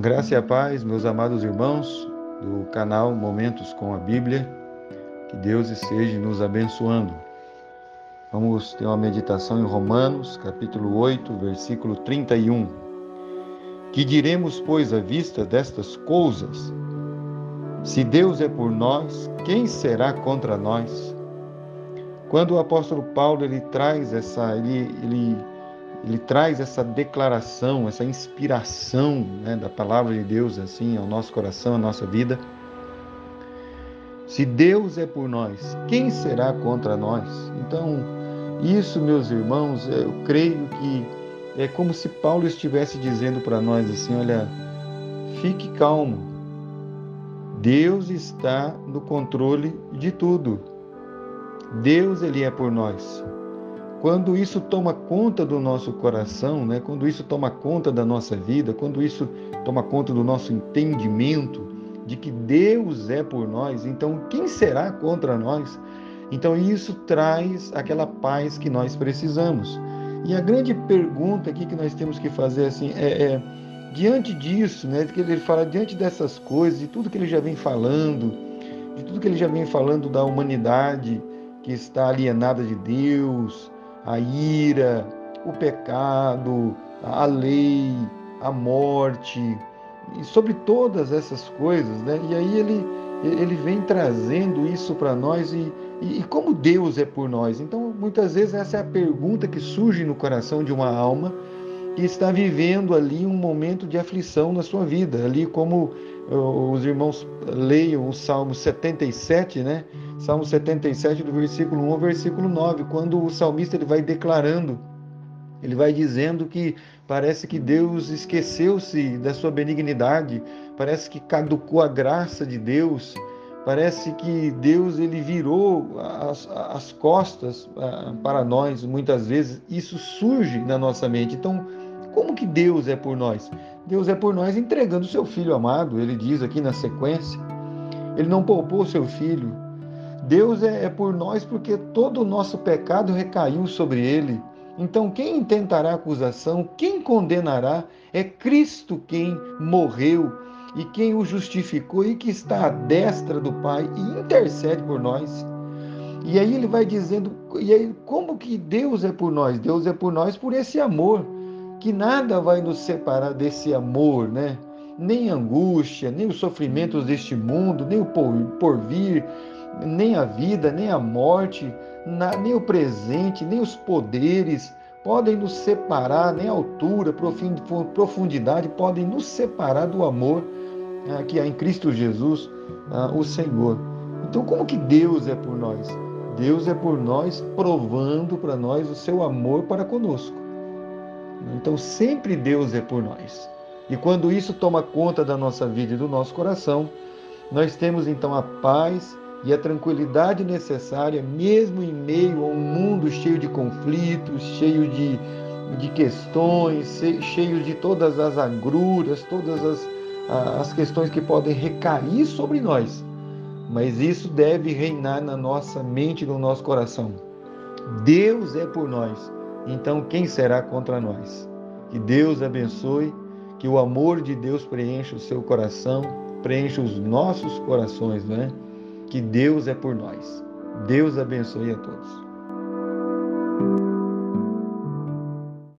Graça e a paz, meus amados irmãos do canal Momentos com a Bíblia, que Deus esteja nos abençoando. Vamos ter uma meditação em Romanos, capítulo 8, versículo 31. Que diremos, pois, à vista destas coisas? Se Deus é por nós, quem será contra nós? Quando o apóstolo Paulo ele traz essa, ele, ele ele traz essa declaração, essa inspiração né, da palavra de Deus assim ao nosso coração, à nossa vida. Se Deus é por nós, quem será contra nós? Então, isso, meus irmãos, eu creio que é como se Paulo estivesse dizendo para nós assim: olha, fique calmo. Deus está no controle de tudo. Deus ele é por nós. Quando isso toma conta do nosso coração, né? quando isso toma conta da nossa vida, quando isso toma conta do nosso entendimento de que Deus é por nós, então quem será contra nós? Então isso traz aquela paz que nós precisamos. E a grande pergunta aqui que nós temos que fazer assim é, é diante disso, né, que ele fala diante dessas coisas, de tudo que ele já vem falando, de tudo que ele já vem falando da humanidade que está alienada de Deus, a ira, o pecado, a lei, a morte, e sobre todas essas coisas, né? E aí ele, ele vem trazendo isso para nós e, e, e, como Deus é por nós. Então, muitas vezes essa é a pergunta que surge no coração de uma alma que está vivendo ali um momento de aflição na sua vida, ali como os irmãos leiam o Salmo 77, né? Salmo 77, do versículo 1 ao versículo 9, quando o salmista ele vai declarando, ele vai dizendo que parece que Deus esqueceu-se da sua benignidade, parece que caducou a graça de Deus, parece que Deus ele virou as, as costas ah, para nós muitas vezes. Isso surge na nossa mente. Então, como que Deus é por nós? Deus é por nós entregando seu filho amado, ele diz aqui na sequência. Ele não poupou seu filho. Deus é, é por nós porque todo o nosso pecado recaiu sobre ele. Então, quem intentará acusação, quem condenará, é Cristo quem morreu e quem o justificou e que está à destra do Pai e intercede por nós. E aí ele vai dizendo, e aí como que Deus é por nós? Deus é por nós por esse amor que nada vai nos separar desse amor, né? Nem angústia, nem os sofrimentos deste mundo, nem o porvir, nem a vida, nem a morte, nem o presente, nem os poderes podem nos separar, nem a altura, profundidade podem nos separar do amor ah, que há em Cristo Jesus, ah, o Senhor. Então, como que Deus é por nós? Deus é por nós, provando para nós o seu amor para conosco. Então sempre Deus é por nós. E quando isso toma conta da nossa vida e do nosso coração, nós temos então a paz e a tranquilidade necessária, mesmo em meio a um mundo cheio de conflitos, cheio de, de questões, cheio de todas as agruras, todas as, as questões que podem recair sobre nós. Mas isso deve reinar na nossa mente no nosso coração. Deus é por nós então quem será contra nós? Que Deus abençoe, que o amor de Deus preencha o seu coração, preencha os nossos corações, não é? Que Deus é por nós. Deus abençoe a todos.